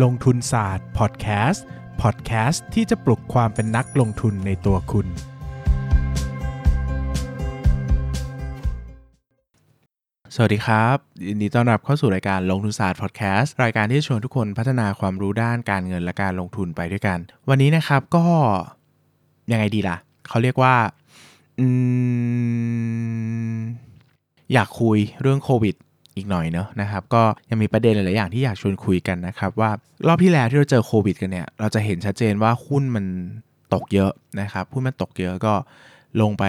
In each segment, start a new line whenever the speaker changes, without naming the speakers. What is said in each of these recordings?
ลงทุนศาสตร์พอดแคสต์พอดแคสต์ที่จะปลุกความเป็นนักลงทุนในตัวคุณ สวัสดีครับยินดีต้อนรับเข้าสู่รายการลงทุนศาสตร์พอดแคสต์รายการที่ชวนทุกคนพัฒนาความรู้ด้านการเงินและการลงทุนไปด้วยกัน วันนี้นะครับก็ยังไงดีล่ะ เขาเรียกว่าอือยากคุยเรื่องโควิด อีกหน่อยเนอะนะครับก็ยังมีประเด็นหลาย ๆ อย่างที่อยากชวนคุยกันนะครับว่ารอบที่แล้วที่เราเจอโควิดกันเนี่ยเราจะเห็นชัดเจนว่าหุ้นมันตกเยอะนะครับหุ้นมันตกเยอะก็ลงไป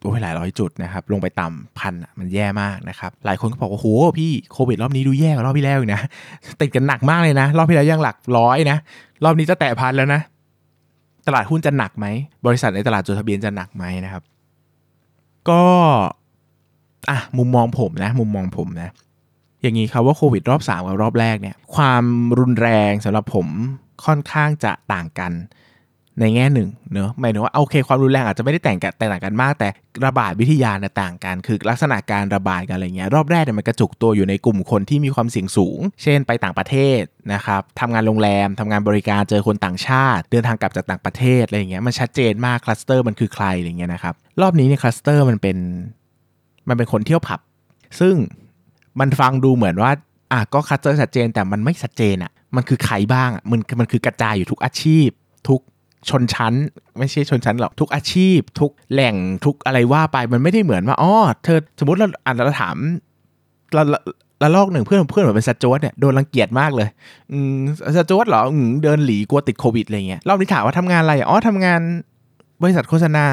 โอ้ยหลายร้อยจุดนะครับลงไปต่ำพันมันแย่มากนะครับหลายคนก็บอกว่าโหพี่โควิดรอบนี้ดูแย่กว่ารอบที่แล้วอีกนะติดกันหนักมากเลยนะ รอบที่แล้วยังหลักร้อยนะรอบนี้จะแตะพันแล้วนะ ตลาดหุ้นจะหนักไหม บริษัทในตลาดจดทะเบียนจะหนักไหมนะครับ ก็ อะมุมมองผมนะ มุมมองผมนะ อย่างนี้ครับว่าโควิดรอบ3กับรอบแรกเนี่ย ความรุนแรงสำหรับผมค่อนข้างจะต่างกันในแง่หนึ่งเนอะหมายถึงว่าโอเคความรุนแรงอาจจะไม่ได้แต่งกันแต่ต่างกันมาก แต่ระบาดวิทยาเนี่ยต่างกัน คือลักษณะการระบาดกันอะไรเงี้ยรอบแรกเนี่ยมันกระจุกตัวอยู่ในกลุ่มคนที่มีความเสี่ยงสูง เช่นไปต่างประเทศนะครับทำงานโรงแรมทำงานบริการเจอคนต่างชาติ เดินทางกลับจากต่างประเทศอะไรเงี้ยมันชัดเจนมากคลัสเตอร์มันคือใครอะไรเงี้ยนะครับรอบนี้เนี่ยคลัสเตอร์มันเป็น มันเป็นคนเที่ยวผับ ซึ่งมันฟังดูเหมือนว่าอะก็คลัสเตอร์ชัดเจนแต่มันไม่ชัดเจนอะมันคือใครบ้างอะมันมันคือกระจายอยู่ทุกอาชีพ ทุกชนชั้น ไม่ใช่ชนชั้นหรอกทุกอาชีพ ทุกแหล่งทุกอะไรว่าไปมันไม่ได้เหมือนว่าอ๋อเธอสมมติเราอ่านเราถามเราระลอกหนึ่งเพื่อนเพื่อนเหมือนเป็นสจ๊วตเนี่ยโดนรังเกียจมากเลย อืมสจ๊วตเหรออืมเดินหลีกลัวติดโควิดอะไรเงี้ยรอบนี้ถามว่าทำงานอะไรอ๋อทำงานบริษัทโฆษณา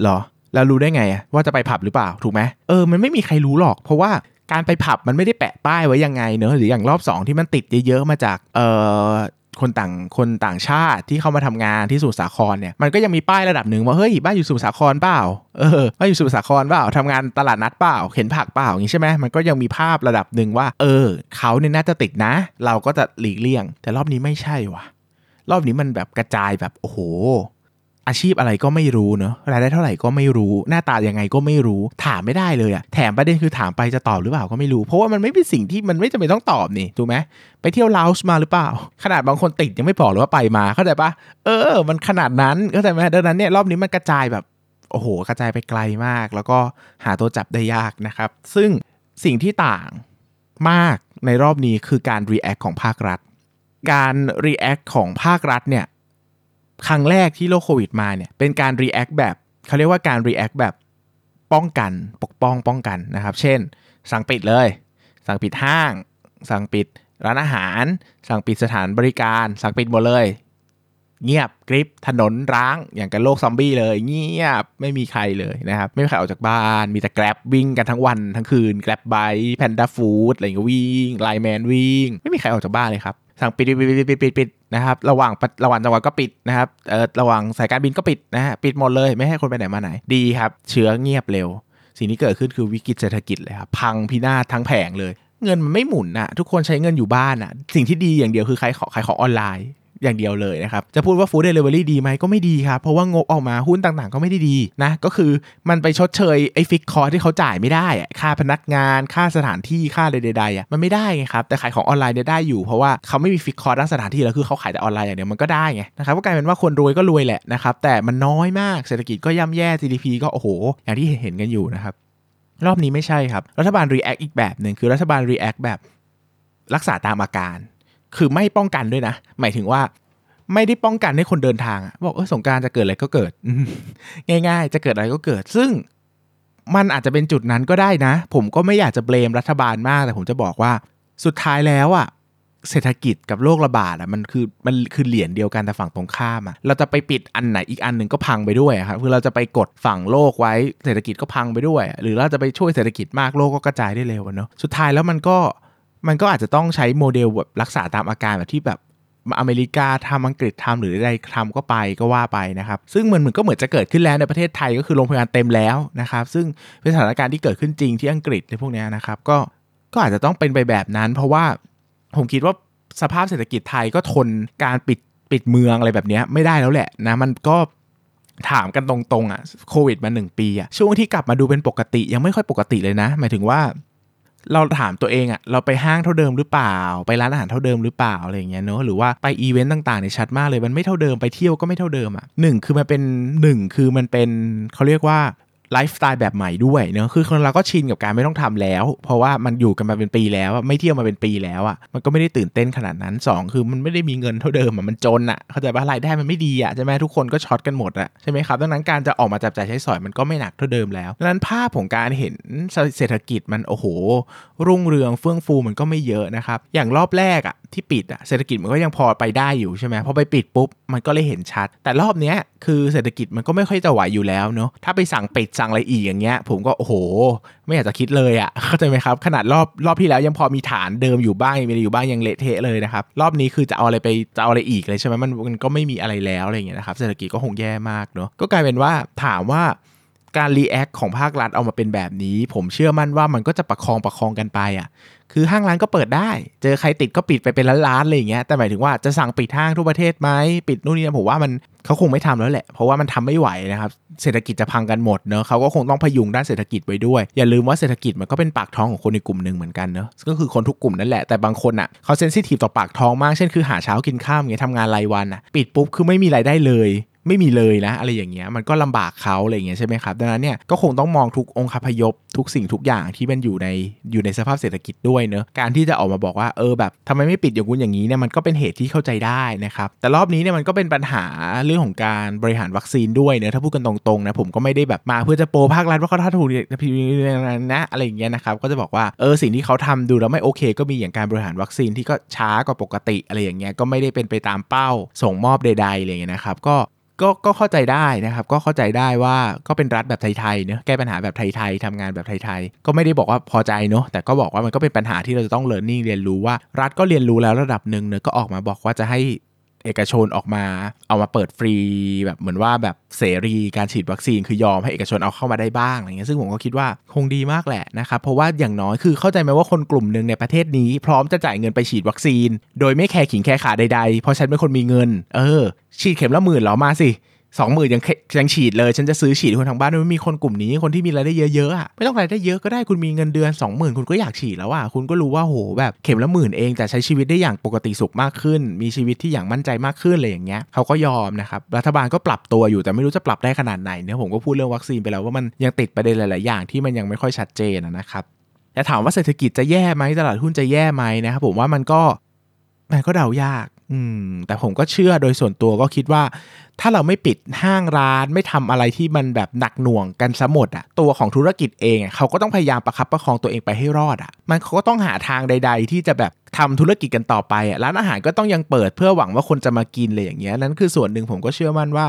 เหรอ แล้วรู้ได้ไงอะว่าจะไปผับหรือเปล่าถูกไหมเออมันไม่มีใครรู้หรอก เพราะว่าการไปผับมันไม่ได้แปะป้ายไว้ยังไงเนอะหรืออย่างรอบสองที่มันติดเยอะๆมาจากเอ่อคนต่างคนต่างชาติที่เข้ามาทำงานที่สุสาครเนี่ยมันก็ยังมีป้ายระดับหนึ่งว่าเฮ้ยบ้านอยู่สุสาครเปล่าเออบ้านอยู่สุสาครเปล่าทำงานตลาดนัดเปล่าเข็นผักเปล่าอย่างนี้ใช่ไหมมันก็ยังมีภาพระดับหนึ่งว่า เออเขาเนี่ยน่าจะติดนะ เราก็จะหลีกเลี่ยง แต่รอบนี้ไม่ใช่ว่ะ รอบนี้มันแบบกระจายแบบโอ้โห อาชีพอะไรก็ไม่รู้เนอะรายได้เท่าไหร่ก็ไม่รู้ หน้าตายังไงก็ไม่รู้ถามไม่ได้เลยอะแถมประเด็นคือถามไปจะตอบหรือเปล่าก็ไม่รู้ เพราะว่ามันไม่เป็นสิ่งที่มันไม่จำเป็นต้องตอบนี่ถูกไหมไปเที่ยวลาวส์มาหรือเปล่า ขนาดบางคนติดยังไม่บอกเลยว่าไปมาเข้าใจปะเออ มันขนาดนั้นเข้าใจไหมดังนั้นเนี่ยรอบนี้มันกระจายแบบโอ้โห กระจายไปไกลมาก แล้วก็หาตัวจับได้ยากนะครับ ซึ่งสิ่งที่ต่างมากในรอบนี้คือการ react ของภาครัฐ การ react ของภาครัฐเนี่ย ครั้งแรกที่โรคโควิดมาเนี่ยเป็นการ react แบบเขาเรียกว่าการ react แบบป้องกันปกป้องป้องกันนะครับ เช่น สั่งปิดเลย สั่งปิดห้าง สั่งปิดร้านอาหาร สั่งปิดสถานบริการ สั่งปิดหมดเลย เงียบกริบถนนร้างอย่างกับโลกซอมบี้เลย เงียบไม่มีใครเลยนะครับ ไม่มีใครออกจากบ้าน มีแต่แกร็บวิ่งกันทั้งวันทั้งคืนแกร็บไบแพนด้าฟู้ดอะไรเงี้ยวิ่ง LINE MAN วิ่ง ไม่มีใครออกจากบ้านเลยครับ สั่งปิดปิดปิดปิดปิดปิดนะครับ ระหว่างระหว่างจังหวัดก็ปิดนะครับเอ่อระหว่างสายการบินก็ปิดนะฮะปิดหมดเลยไม่ให้คนไปไหนมาไหน ดีครับ เชื้อเงียบเร็ว สิ่งที่เกิดขึ้นคือวิกฤตเศรษฐกิจเลยครับพังพินาศทั้งแผงเลย เงินมันไม่หมุนอะทุกคนใช้เงินอยู่บ้านอะสิ่งที่ดีอย่างเดียวคือขายของขายของออนไลน์ อย่างเดียวเลยนะครับ จะพูดว่า food delivery ดีไหมก็ไม่ดีครับ เพราะว่างบออกมาหุ้นต่างๆ ก็ไม่ได้ดีนะ ก็คือมันไปชดเชยไอ้ฟิกคอร์ที่เขาจ่ายไม่ได้ ค่าพนักงานค่าสถานที่ค่าใดๆอะมันไม่ได้ไงครับ แต่ขายของออนไลน์เนี่ยได้อยู่ เพราะว่าเขาไม่มีฟิกคอร์ด้านสถานที่แล้วคือเขาขายแต่ออนไลน์อย่างเดียวมันก็ได้ไงนะครับก็กลายเป็นว่าคนรวยก็รวยแหละนะครับแต่มันน้อยมากเศรษฐกิจก็ย่ำแย่ GDP ก็โอ้โห อย่างที่เห็นกันอยู่นะครับรอบนี้ไม่ใช่ครับ รัฐบาล react อีกแบบหนึ่งคือรัฐบาล react แบบรักษาตามอาการ คือไม่ป้องกันด้วยนะ หมายถึงว่า ไม่ได้ป้องกันให้คนเดินทางบอกเออสงการจะเกิดอะไรก็เกิด ง่าย ๆ จะเกิดอะไรก็เกิด ซึ่งมันอาจจะเป็นจุดนั้นก็ได้นะ ผมก็ไม่อยากจะเบลมรัฐบาลมากแต่ผมจะบอกว่าสุดท้ายแล้วอะเศรษฐกิจกับโรคระบาดอะมันคือมันคือเหรียญเดียวกันแต่ฝั่งตรงข้ามอะเราจะไปปิดอันไหนอีกอันหนึ่งก็พังไปด้วยครับคือเราจะไปกดฝั่งโลกไว้เศรษฐกิจก็พังไปด้วย หรือเราจะไปช่วยเศรษฐกิจมากโลกก็กระจายได้เร็วเนาะสุดท้ายแล้วมันก็ มันก็อาจจะต้องใช้โมเดลแบบรักษาตามอาการแบบที่แบบอเมริกาทำอังกฤษทำหรือใดทำก็ไปก็ว่าไปนะครับ ซึ่งมันเหมือนก็เหมือนจะเกิดขึ้นแล้วในประเทศไทยก็คือโรงพยาบาลเต็มแล้วนะครับ ซึ่งเป็นสถานการณ์ที่เกิดขึ้นจริงที่อังกฤษในพวกนี้นะครับก็ก็อาจจะต้องเป็นไปแบบนั้น เพราะว่าผมคิดว่าสภาพเศรษฐกิจไทยก็ทนการปิดปิดเมืองอะไรแบบนี้ไม่ได้แล้วแหละนะมันก็ถามกันตรงๆอะโควิดมาหนึ่งปีอะช่วงที่กลับมาดูเป็นปกติยังไม่ค่อยปกติเลยนะ หมายถึงว่า เราถามตัวเองอะเราไปห้างเท่าเดิมหรือเปล่า ไปร้านอาหารเท่าเดิมหรือเปล่าอะไรอย่างเงี้ยเนอะหรือว่าไปอีเวนต์ต่างๆเนี่ยชัดมากเลยมันไม่เท่าเดิมไปเที่ยวก็ไม่เท่าเดิมอะหนึ่งคือมันเป็นหนึ่งคือมันเป็นเขาเรียกว่า ไลฟ์สไตล์แบบใหม่ด้วยเนอะคือคนเราก็ชินกับการไม่ต้องทำแล้ว เพราะว่ามันอยู่กันมาเป็นปีแล้วไม่เที่ยวมาเป็นปีแล้วอะมันก็ไม่ได้ตื่นเต้นขนาดนั้น 2 คือมันไม่ได้มีเงินเท่าเดิมอะมันจนอะเข้าใจป่ะรายได้มันไม่ดีอะใช่ไหมทุกคนก็ช็อตกันหมดอะใช่ไหมครับดังนั้นการจะออกมาจับจ่ายใช้สอยมันก็ไม่หนักเท่าเดิมแล้วดังนั้นภาพของการเห็นเศรษฐกิจมันโอ้โห รุ่งเรืองเฟื่องฟูมันก็ไม่เยอะนะครับอย่างรอบแรกอะที่ปิดอะเศรษฐกิจมันก็ยังพอไปได้อยู่ใช่ไหมพอไปปิดปุ๊บมันก็เลยเห็นชัด แต่รอบเนี้ยคือเศรษฐกิจมันก็ไม่ค่อยจะไหวอยู่แล้วเนาะถ้าไปสั่งปิดสั่งอะไรอีกอย่างเงี้ย ผมก็โอ้โห ไม่อยากจะคิดเลยอะ่ะเข้าใจไหมครับ ขนาดรอบรอบที่แล้วยังพอมีฐานเดิมอยู่บ้างมีอยู่บ้างยังเละเทะเลยนะครับรอบนี้คือจะเอาอะไรไปจะเอาอะไรอีกเลยใช่ไหมมันมันก็ไม่มีอะไรแล้วอะไรเงี้ยนะครับเศรษฐกิจก็คงแย่มากเนาะก็กลายเป็นว่าถามว่าการ react ของภาครัฐเอามาเป็นแบบนี้ ผมเชื่อมั่นว่ามันก็จะประคองประคองกันไปอะ่ะ คือห้างร้านก็เปิดได้ เจอใครติดก็ปิดไปเป็นร้านๆอะไรอย่างเงี้ยแต่หมายถึงว่าจะสั่งปิดห้างทั่วประเทศไหมปิดนู่นนี่ผมว่ามันเขาคงไม่ทำแล้วแหละ เพราะว่ามันทำไม่ไหวนะครับ เศรษฐกิจจะพังกันหมดเนอะเขาก็คงต้องพยุงด้านเศรษฐกิจไว้ด้วย อย่าลืมว่าเศรษฐกิจมันก็เป็นปากท้องของคนในกลุ่มหนึ่งเหมือนกันเนอะก็คือคนทุกกลุ่มนั่นแหละ แต่บางคนอะเขา sensitive ต่อปากท้องมาก เช่นคือหาเช้ากินค่ำเงี้ยทำงานรายวันอะ ปิดปุ๊บคือไม่มีรายได้เลย ไม่มีเลยนะ อะไรอย่างเงี้ยมันก็ลำบากเขาอะไรอย่างเงี้ยใช่ไหมครับดังนั้นเนี่ยก็คงต้องมองทุกองค์คพยพทุกสิ่งทุกอย่างที่มันอยู่ในอยู่ในสภาพเศรษฐกิจด้วยเนอะการที่จะออกมาบอกว่าเออแบบทำไมไม่ปิดอย่างกูอย่างนี้เนี่ยมันก็เป็นเหตุที่เข้าใจได้นะครับแต่รอบนี้เนี่ยมันก็เป็นปัญหาเรื่องของการบริหารวัคซีนด้วยเนอะถ้าพูดกันตรงๆนะผมก็ไม่ได้แบบมาเพื่อจะโปรภาครัฐว่าเขาท่าถูกนะอะไรอย่างเงี้ยนะครับก็จะบอกว่าเออสิ่งที่เขาทำดูแล้วไม่โอเค ก็มีอย่างการบริหารวัคซีนที่ก็ช้ากว่าปกติอะไรอย่างเงี้ยก็ไม่ได้เป็นไปตามเป้าส่งมอบใดๆอะไรเงี้ยนะครับก็ ก็ก็เข้าใจได้นะครับ ก็เข้าใจได้ว่าก็เป็นรัฐแบบไทยๆเนอะแก้ปัญหาแบบไทยๆทำงานแบบไทยๆก็ไม่ได้บอกว่าพอใจเนอะแต่ก็บอกว่ามันก็เป็นปัญหาที่เราจะต้องเรียนรู้ว่ารัฐก็เรียนรู้แล้วระดับหนึ่งเนอะก็ออกมาบอกว่าจะให้ เอกชนออกมาเอามาเปิดฟรีแบบเหมือนว่าแบบเสรีการฉีดวัคซีนคือยอมให้เอกชนเอาเข้ามาได้บ้างอะไรเงี้ยซึ่งผมก็คิดว่าคงดีมากแหละนะครับเพราะว่าอย่างน้อยคือเข้าใจไหมว่าคนกลุ่มหนึ่งในประเทศนี้ พร้อมจะจ่ายเงินไปฉีดวัคซีน โดยไม่แคร์ขิงแคร์ขาใดๆเพราะฉันเป็นคนมีเงิน เออ ฉีดเข็มละหมื่นหรอมาสิ สองหมื่นยังยังฉีดเลย ฉันจะซื้อฉีดคนทางบ้านไม่มีคนกลุ่มนี้คนที่มีรายได้เยอะๆอะไม่ต้องรายได้เยอะก็ได้คุณมีเงินเดือน20,000คุณก็อยากฉีดแล้วอะคุณก็รู้ว่าโหแบบเข็มละหมื่นเองแต่ใช้ชีวิตได้อย่างปกติสุขมากขึ้น มีชีวิตที่อย่างมั่นใจมากขึ้นอะไรอย่างเงี้ยเขาก็ยอมนะครับรัฐบาลก็ปรับตัวอยู่แต่ไม่รู้จะปรับได้ขนาดไหนเนี่ยผมก็พูดเรื่องวัคซีนไปแล้วว่ามันยังติดประเด็นหลายๆอย่างที่มันยังไม่ค่อยชัดเจนนะครับแต่ถามว่าเศรษฐกิจจะแย่ไหมตลาดหุ้นจะแย่ไหมนะครับผมว่ามันก็มันก็เดายาก อืมแต่ผมก็เชื่อโดยส่วนตัวก็คิดว่า ถ้าเราไม่ปิดห้างร้านไม่ทำอะไรที่มันแบบหนักหน่วงกันซะหมดอะตัวของธุรกิจเองเขาก็ต้องพยายามประคับประคองตัวเองไปให้รอดอะมันเขาก็ต้องหาทางใด ๆ ที่จะแบบทำธุรกิจกันต่อไปอะร้านอาหารก็ต้องยังเปิดเพื่อหวังว่าคนจะมากินเลยอย่างเงี้ยนั่นคือส่วนหนึ่งผมก็เชื่อมั่นว่า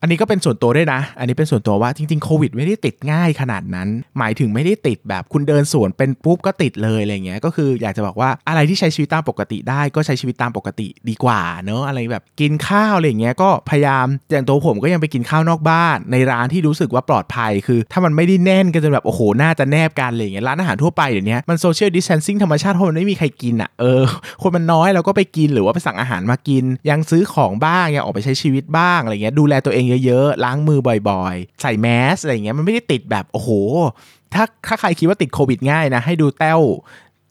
อันนี้ก็เป็นส่วนตัวด้วยนะ อันนี้เป็นส่วนตัวว่าจริงๆโควิดไม่ได้ติดง่ายขนาดนั้น หมายถึงไม่ได้ติดแบบคุณเดินสวนเป็นปุ๊บก็ติดเลยอะไรเงี้ย ก็คืออยากจะบอกว่าอะไรที่ใช้ชีวิตตามปกติได้ก็ใช้ชีวิตตามปกติดีกว่าเนอะอะไรแบบกินข้าวอะไรเงี้ยก็พยายามอย่างตัวผมก็ยังไปกินข้าวนอกบ้าน ในร้านที่รู้สึกว่าปลอดภัยคือ ถ้ามันไม่ได้แน่นกันจนแบบโอ้โหหน้าจะแนบกันอะไรเงี้ยร้านอาหารทั่วไปเดี๋ยวนี้มัน social distancing ธรรมชาติเพราะมันไม่มีใครกินอะเออคนมันน้อยเราก็ไปกินหรือว่าไปสั่งอาหารมากิน ยังซื้อของบ้างยังออกไปใช้ชีวิตบ้างอะไรเงี้ยดูแลตัวเองเยอะๆ ล้างมือบ่อยๆ ใส่แมสอะไรเงี้ยมันไม่ได้ติดแบบโอ้โห ถ้าถ้าใครคิดว่าติดโควิดง่ายนะ ให้ดูแต้ว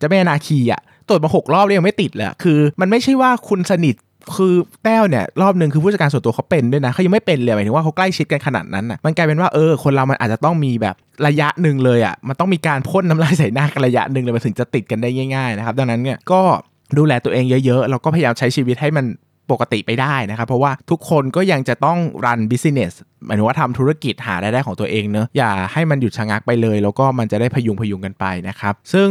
จะไม่นาคีอะตรวจมาหกรอบแล้วยังไม่ติดเลยคือมันไม่ใช่ว่าคุณสนิทคือแต้วเนี่ยรอบหนึ่งคือผู้จัดการส่วนตัวเขาเป็นด้วยนะเขายังไม่เป็นเลยหมายถึงว่าเขาใกล้ชิดกันขนาดนั้นอะมันกลายเป็นว่าเออคนเรามันอาจจะต้องมีแบบระยะหนึ่งเลยอะมันต้องมีการพ่นน้ำลายใส่หน้ากันระยะหนึ่งเลยมันถึงจะติดกันได้ง่ายๆนะครับดังนั้นเนี่ยก็ดูแลตัวเองเยอะๆแล้วก็พยายามใช้ชีวิตให้มัน ปกติไปได้นะครับ เพราะว่าทุกคนก็ยังจะต้อง run business หมายถึงว่าทำธุรกิจหารายได้ของตัวเองเนอะอย่าให้มันหยุดชะงักไปเลย แล้วก็มันจะได้พยุงพยุงกันไปนะครับ ซึ่ง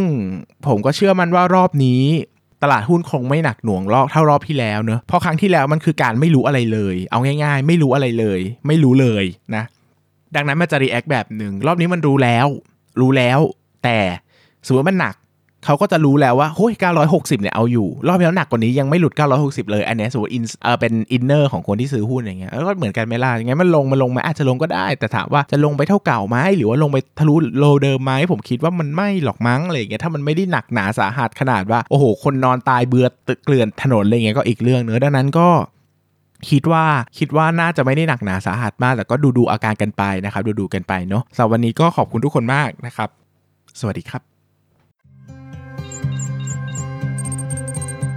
ผมก็เชื่อมั่นว่ารอบนี้ตลาดหุ้นคงไม่หนักหน่วงรอบเท่ารอบที่แล้วเนอะเพราะครั้งที่แล้วมันคือการไม่รู้อะไรเลย เอาง่าย ๆ ไม่รู้อะไรเลย ไม่รู้เลยนะ ดังนั้นมันจะ react แบบหนึ่งรอบนี้มันรู้แล้ว รู้แล้ว แต่สมมติมันหนัก เขาก็จะรู้แล้วว่าโอ้ย960 เนี่ยเอาอยู่ รอบแล้วหนักกว่านี้ยังไม่หลุด 960 เลย อันนี้สมมติ inner เออเป็น inner ของคนที่ซื้อหุ้นอย่างเงี้ยแล้วก็เหมือนกันไหมล่ะอย่างเงี้ยมันลงมันลงมาอาจจะลงก็ได้ แต่ถามว่าจะลงไปเท่าเก่าไหมหรือว่าลงไปทะลุ low เดิมไหมผมคิดว่ามันไม่หรอกมั้งอะไรเงี้ยถ้ามันไม่ได้หนักหนาสาหัสขนาดว่าโอ้โห คนนอนตายเป็นเบือเกลื่อนถนนอะไรเงี้ยก็อีกเรื่องเนอะดังนั้นก็คิดว่าคิดว่าน่าจะไม่ได้หนักหนาสาหัสมาก แต่ก็ดูดูอาการกันไปนะครับ ดูดูกันไปเนาะสำหรับวันนี้ก็ขอบคุณทุกคนมากนะครับ สวัสดีครับ